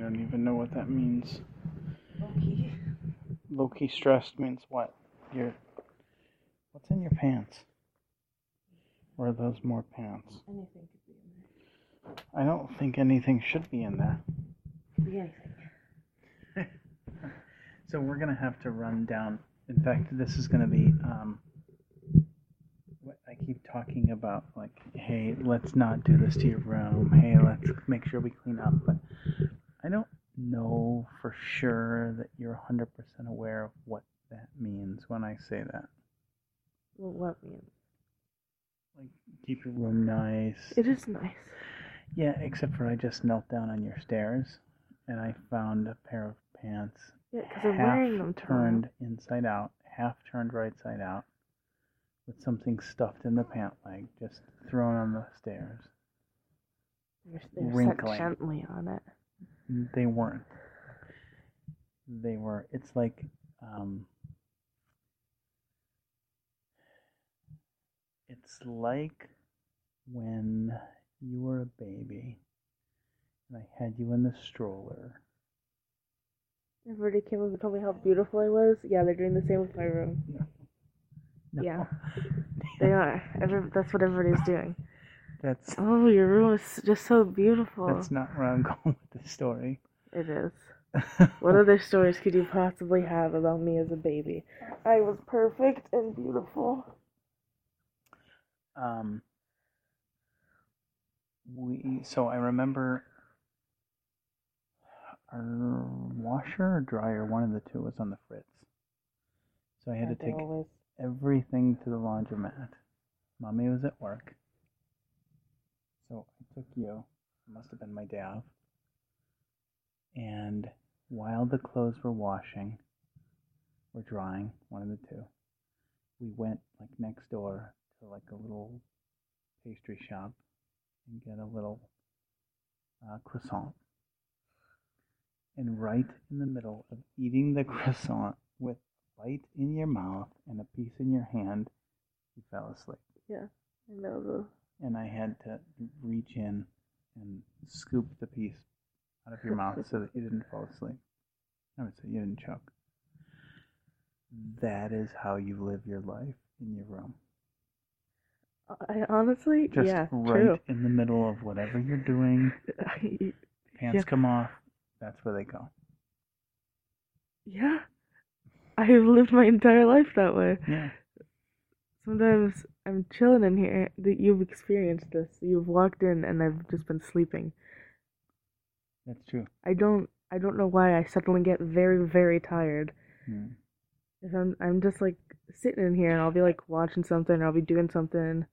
don't even know what that means. Okay. Low key stressed means what? You're. What's in your pants? Or are those more pants? Anything could be in I don't think anything should be in there. there. Could be anything. So we're gonna have to run down. In fact, this is gonna be. Um, I keep talking about, like, hey, let's not do this to your room. Hey, let's make sure we clean up. But I don't know for sure that you're 100% aware of what that means when I say that. Well, what means? Like, keep your room nice. It is nice. Yeah, except for I just knelt down on your stairs and I found a pair of pants Yeah, because I'm wearing them turned inside out, half turned right side out, with something stuffed in the pant leg, just thrown on the stairs. They're, they're set wrinkling. gently on it. They weren't. They were. It's like, um, it's like when you were a baby and I had you in the stroller. Everybody came up and told me how beautiful I was. Yeah, they're doing the same with my room. No. Yeah. They are. Every, that's what everybody's doing. That's Oh, your room is just so beautiful. that's not where I'm going with the story. It is. What other stories could you possibly have about me as a baby? I was perfect and beautiful. um, we so I remember our washer or dryer, one of the two, was on the fritz. So I had to take always? everything to the laundromat. Mommy was at work, so I took you. It must have been my day off. And while the clothes were washing or drying, one of the two, we went like next door to like a little pastry shop and get a little uh, croissant. And right in the middle of eating the croissant with a bite in your mouth and a piece in your hand, you fell asleep. Yeah, I know the. And I had to reach in and scoop the piece out of your mouth so that you didn't fall asleep. I would say you didn't choke. That is how you live your life in your room. I honestly, Just yeah, right true. in the middle of whatever you're doing, pants Yeah. come off, that's where they go. yeah, I've lived my entire life that way. Yeah. Sometimes I'm chilling in here. That you've experienced this. You've walked in and I've just been sleeping. That's true. I don't. I don't know why I suddenly get very, very tired. Hmm. If I'm, I'm just like sitting in here and I'll be like watching something or I'll be doing something,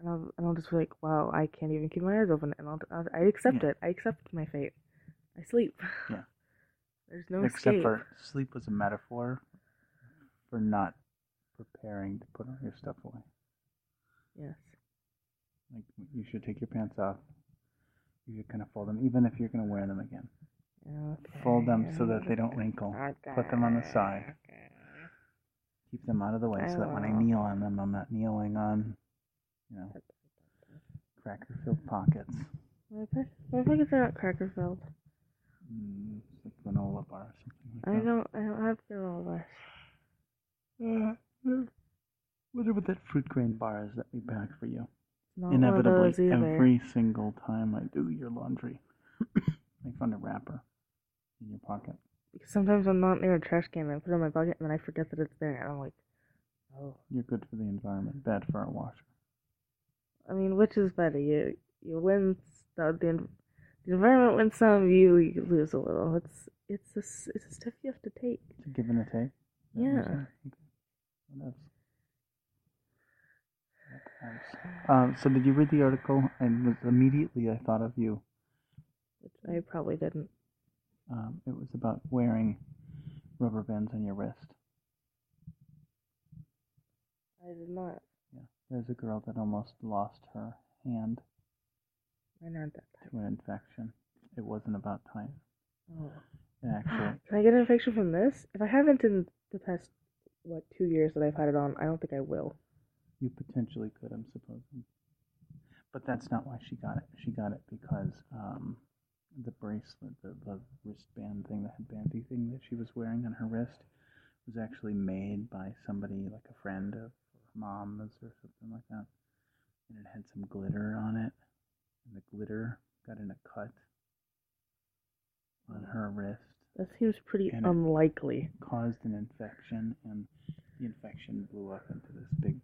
and I'll, and I'll just be like, wow, I can't even keep my eyes open, and I'll, I'll I accept Yeah. it. I accept my fate. I sleep. Yeah. There's no Except escape. for sleep was a metaphor for not preparing to put all your stuff away. Yes. Like you should take your pants off. You should kind of fold them, even if you're going to wear them again. Okay. Fold them so that they don't wrinkle. Put them on the side. Keep them out of the way so that when I kneel on them, I'm not kneeling on, you know, cracker-filled pockets. My, pock- my pockets are not cracker filled. Mm, it's like granola bar or something. like I Like don't. I don't have granola bars. that. Uh, whatever that fruit grain bar is that we pack for you. Not Inevitably, one of those either. every single time I do your laundry, I find a wrapper in your pocket. Sometimes I'm not near a trash can and I put it in my pocket and then I forget that it's there and I'm like, oh. You're good for the environment, bad for our washer. I mean, which is better? You you win the the, the environment wins some, you, you lose a little. It's it's a it's a step you have to take. It's a give and a take. That Yeah. What else? What else? Um, so did you read the article? And was immediately I thought of you. Which I probably didn't. Um, it was about wearing rubber bands on your wrist. I did not. Yeah, there's a girl that almost lost her hand Mine aren't that to an infection. It wasn't about time. Oh. Actually, Can I get an infection from this? If I haven't in the past what two years that I've had it on, I don't think I will. you potentially could, I'm supposing. But that's not why she got it. She got it because um, the bracelet, the, the wristband thing, the headbandy thing that she was wearing on her wrist was actually made by somebody like a friend of her mom's or something like that. And it had some glitter on it. And the glitter got in a cut on her wrist, That seems pretty And unlikely. caused an infection, and the infection blew up into this big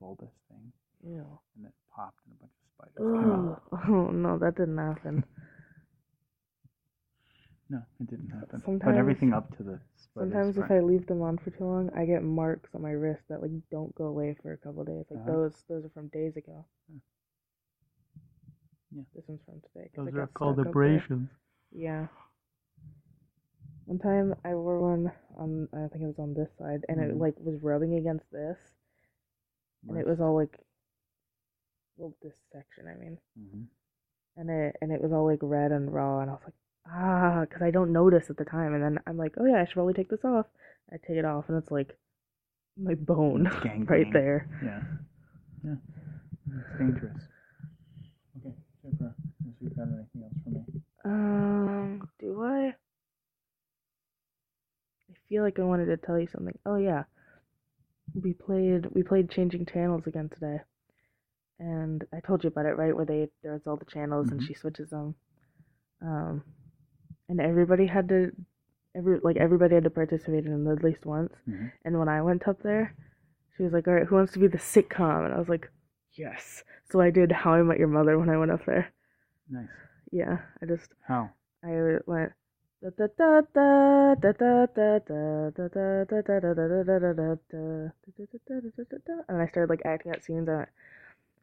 bulbous thing, Ew. and it popped, and a bunch of spiders came out. Oh, no, that didn't happen. No, it didn't happen. but Sometimes- everything up to the spiders. Sometimes if. I leave them on for too long, I get marks on my wrist that like don't go away for a couple days. Like Uh-huh. those, those are from days ago. Yeah. This one's from today. Those are called stuck up there. abrasions. Yeah. One time I wore one on, I think it was on this side, and it Mhm. like was rubbing against this, and it was all like, well, this section, I mean, hmm and it and it was all like red and raw, and I was like, ah, because I don't notice at the time, and then I'm like, oh yeah, I should probably take this off. I take it off, and it's like my bone It's right gangrene. there. Yeah. Yeah. It's dangerous. Okay, Jennifer, unless you've got anything else for me. Um, do I? I feel like I wanted to tell you something. Oh yeah, we played we played changing channels again today, and I told you about it, right? Where they there's all the channels and Mhm. she switches them, um, and everybody had to, every like everybody had to participate in it at least once. Mhm. And when I went up there, she was like, "All right, who wants to be the sitcom?" And I was like, "Yes." So I did How I Met Your Mother when I went up there. Nice. Yeah, I just How? I went and I started like acting out scenes on it.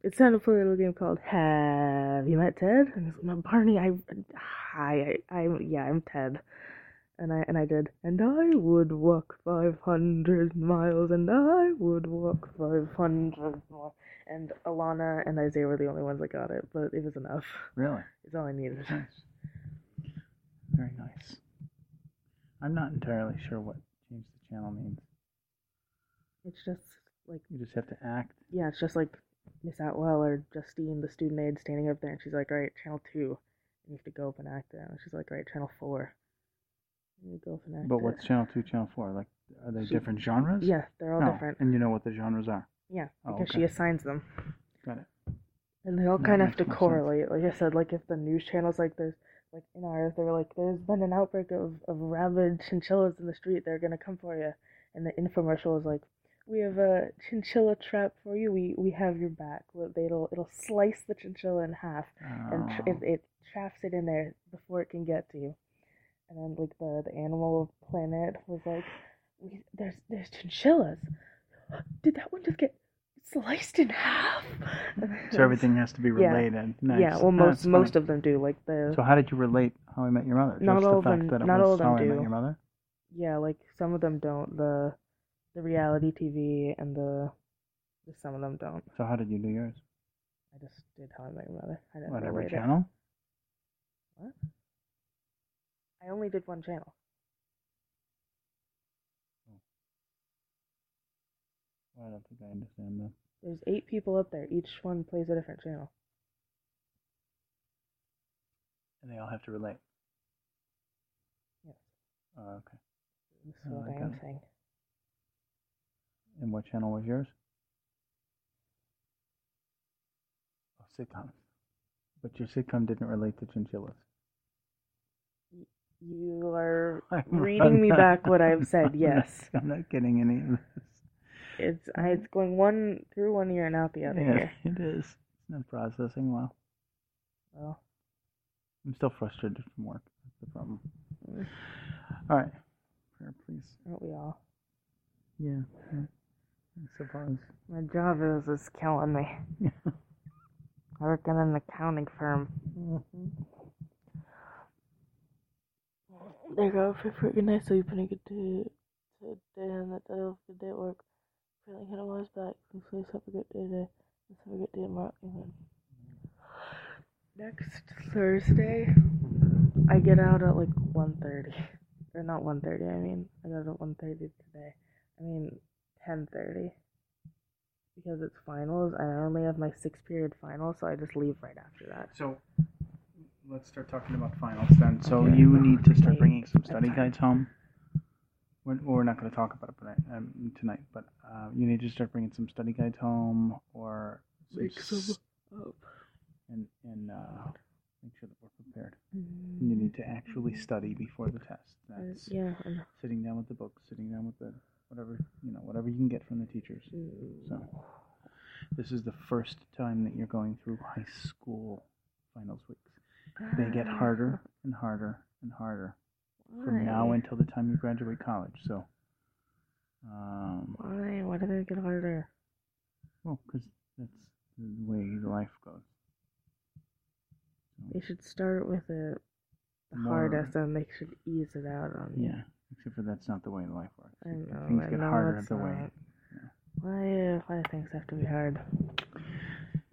It's time to play a little game called Have You Met Ted? And it's like, Barney, I, hi, I, I'm, yeah, I'm Ted. And I, and I did. And I would walk 500 miles, and I would walk 500 miles. And Alana and Isaiah were the only ones that got it, but it was enough. Really? It's all I needed. Nice. Very nice. I'm not entirely sure what change the channel means. It's just like You just have to act. yeah, it's just like Miss Atwell or Justine, the student aide, standing up there, and she's like, "All right, channel two, and you have to go up and act it." And she's like, "All right, channel four, and you go up and act But it." what's channel two, channel four? Like, are they She- different genres? Yeah, they're all No. different. And you know what the genres are. Yeah, Oh, because okay. she assigns them, Got it. and they all That kind of have to more sense. correlate. Like I said, like if the news channels, like there's like in ours, they were like, "There's been an outbreak of of rabid chinchillas in the street. They're gonna come for you," and the infomercial was like. We have a chinchilla trap for you. We we have your back. It'll it'll slice the chinchilla in half, and tr- Oh. it, it traps it in there before it can get to you. And then like the the animal planet was like, we, there's there's chinchillas. Did that one just get sliced in half? so everything has to be Yeah. related. Nice. Yeah, well most that's funny. most of them do. Like the So how did you relate How I Met Your Mother? Not Just all the of fact them- that it not was all of them How I Met do. Your Mother. yeah, like some of them don't. The the reality TV and the, the some of them don't. So how did you do yours? I just did How I Met Your Mother. I didn't What every relate it. channel? What? I only did one channel. I don't think I understand that. There's eight people up there. Each one plays a different channel. And they all have to relate. Yes. Oh, okay. This is Oh, what I am saying. And what channel was yours? Oh, sitcom. But your sitcom didn't relate to chinchillas. You are reading me back what I've said. I'm not- Yes, I'm not getting any of this. It's it's going one through one ear and out the other Yeah, ear. it is. It's not processing well. Well, I'm still frustrated from work. That's the problem. Mm. All right. Prayer, please. aren't we all? Yeah. yeah. I suppose. My job is is killing me. Yeah. I work in an accounting firm. They go for freaking nice sleep and a good day. Good day and that day off, good day at work. Feeling hit on his back. Please have a good day today. Let's have a good day tomorrow. Amen. Next Thursday, I get out at like 1.30. Or not 1.30, I mean, I got out at 1.30 today. I mean, 10.30. Because it's finals, and I only have my six period final, so I just leave right after that. So, let's start talking about finals then. So Okay. you need to start Okay. bringing some study guides home. We're, we're not going to talk about it tonight, um, tonight, but uh, you need to start bringing some study guides home or Make some s- up. and and uh, make sure that we're prepared. And you need to actually study before the test. Uh, That's yeah. Sitting down with the books, sitting down with the whatever you know, whatever you can get from the teachers. Mm. So this is the first time that you're going through high school finals weeks. They get harder and harder and harder from now until the time you graduate college. So, um, Why? Why do they get harder? well, because that's the way life goes. They should start with it the More- hardest, and they should ease it out on you. Yeah, except for that's not the way life works. I know. Things I get know harder the way. not. yeah. Why? Why do things have to be hard?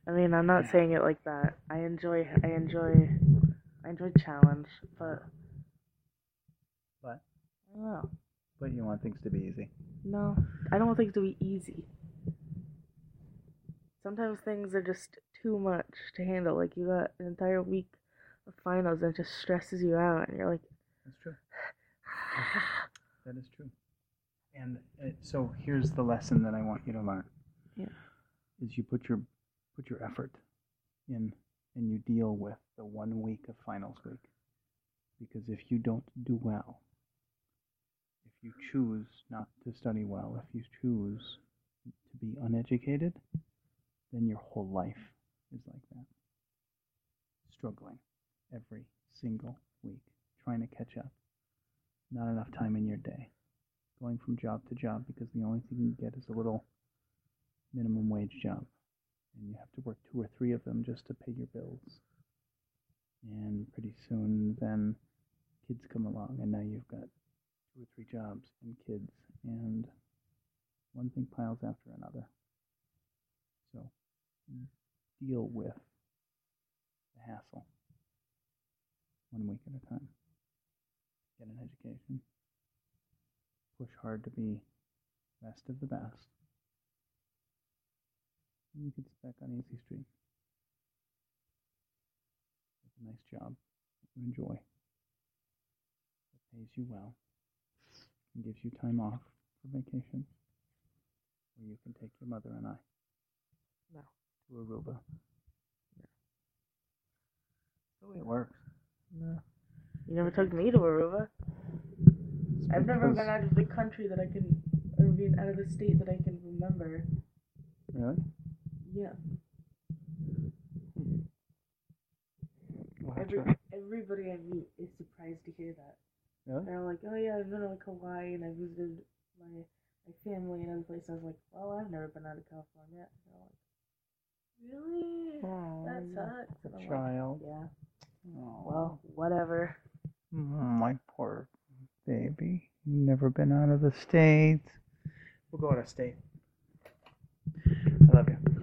I mean, I'm not Yeah. saying it like that. I enjoy. I enjoy. I enjoy challenge, but But I don't know. but you want things to be easy. No, I don't want things to be easy. Sometimes things are just too much to handle. Like you got an entire week of finals and it just stresses you out, and you're like, That's true. That is true. And uh, so here's the lesson that I want you to learn. Yeah. Is you put your put your effort in and you deal with the one week of finals week. Because if you don't do well, you choose not to study well, if you choose to be uneducated, then your whole life is like that. Struggling every single week, trying to catch up not enough time in your day. Going from job to job because the only thing you get is a little minimum wage job. And you have to work two or three of them just to pay your bills. And pretty soon then kids come along and now you've got jobs and kids and one thing piles after another. So deal with the hassle one week at a time. Get an education, push hard to be best of the best, and you can back on Easy Street. A nice job. You enjoy, that pays you well, and gives you time off for vacation, where you can take your mother and I No. to Aruba. The way it works. no. You never took me to Aruba. It's I've never been out of the country that I can, or been out of the state that I can remember. Really? Yeah. Hmm. Well, that's Every, everybody I meet is surprised to hear that. Really? They're like, oh yeah, I've been to like Hawaii and I visited my my family and other places. I was like, well, I've never been out of California. And they're like, really? Oh, That you sucks. And I'm like, child. yeah. Oh. Well, whatever. Mm, my poor baby. Never been out of the States. We'll go out of state. I love you.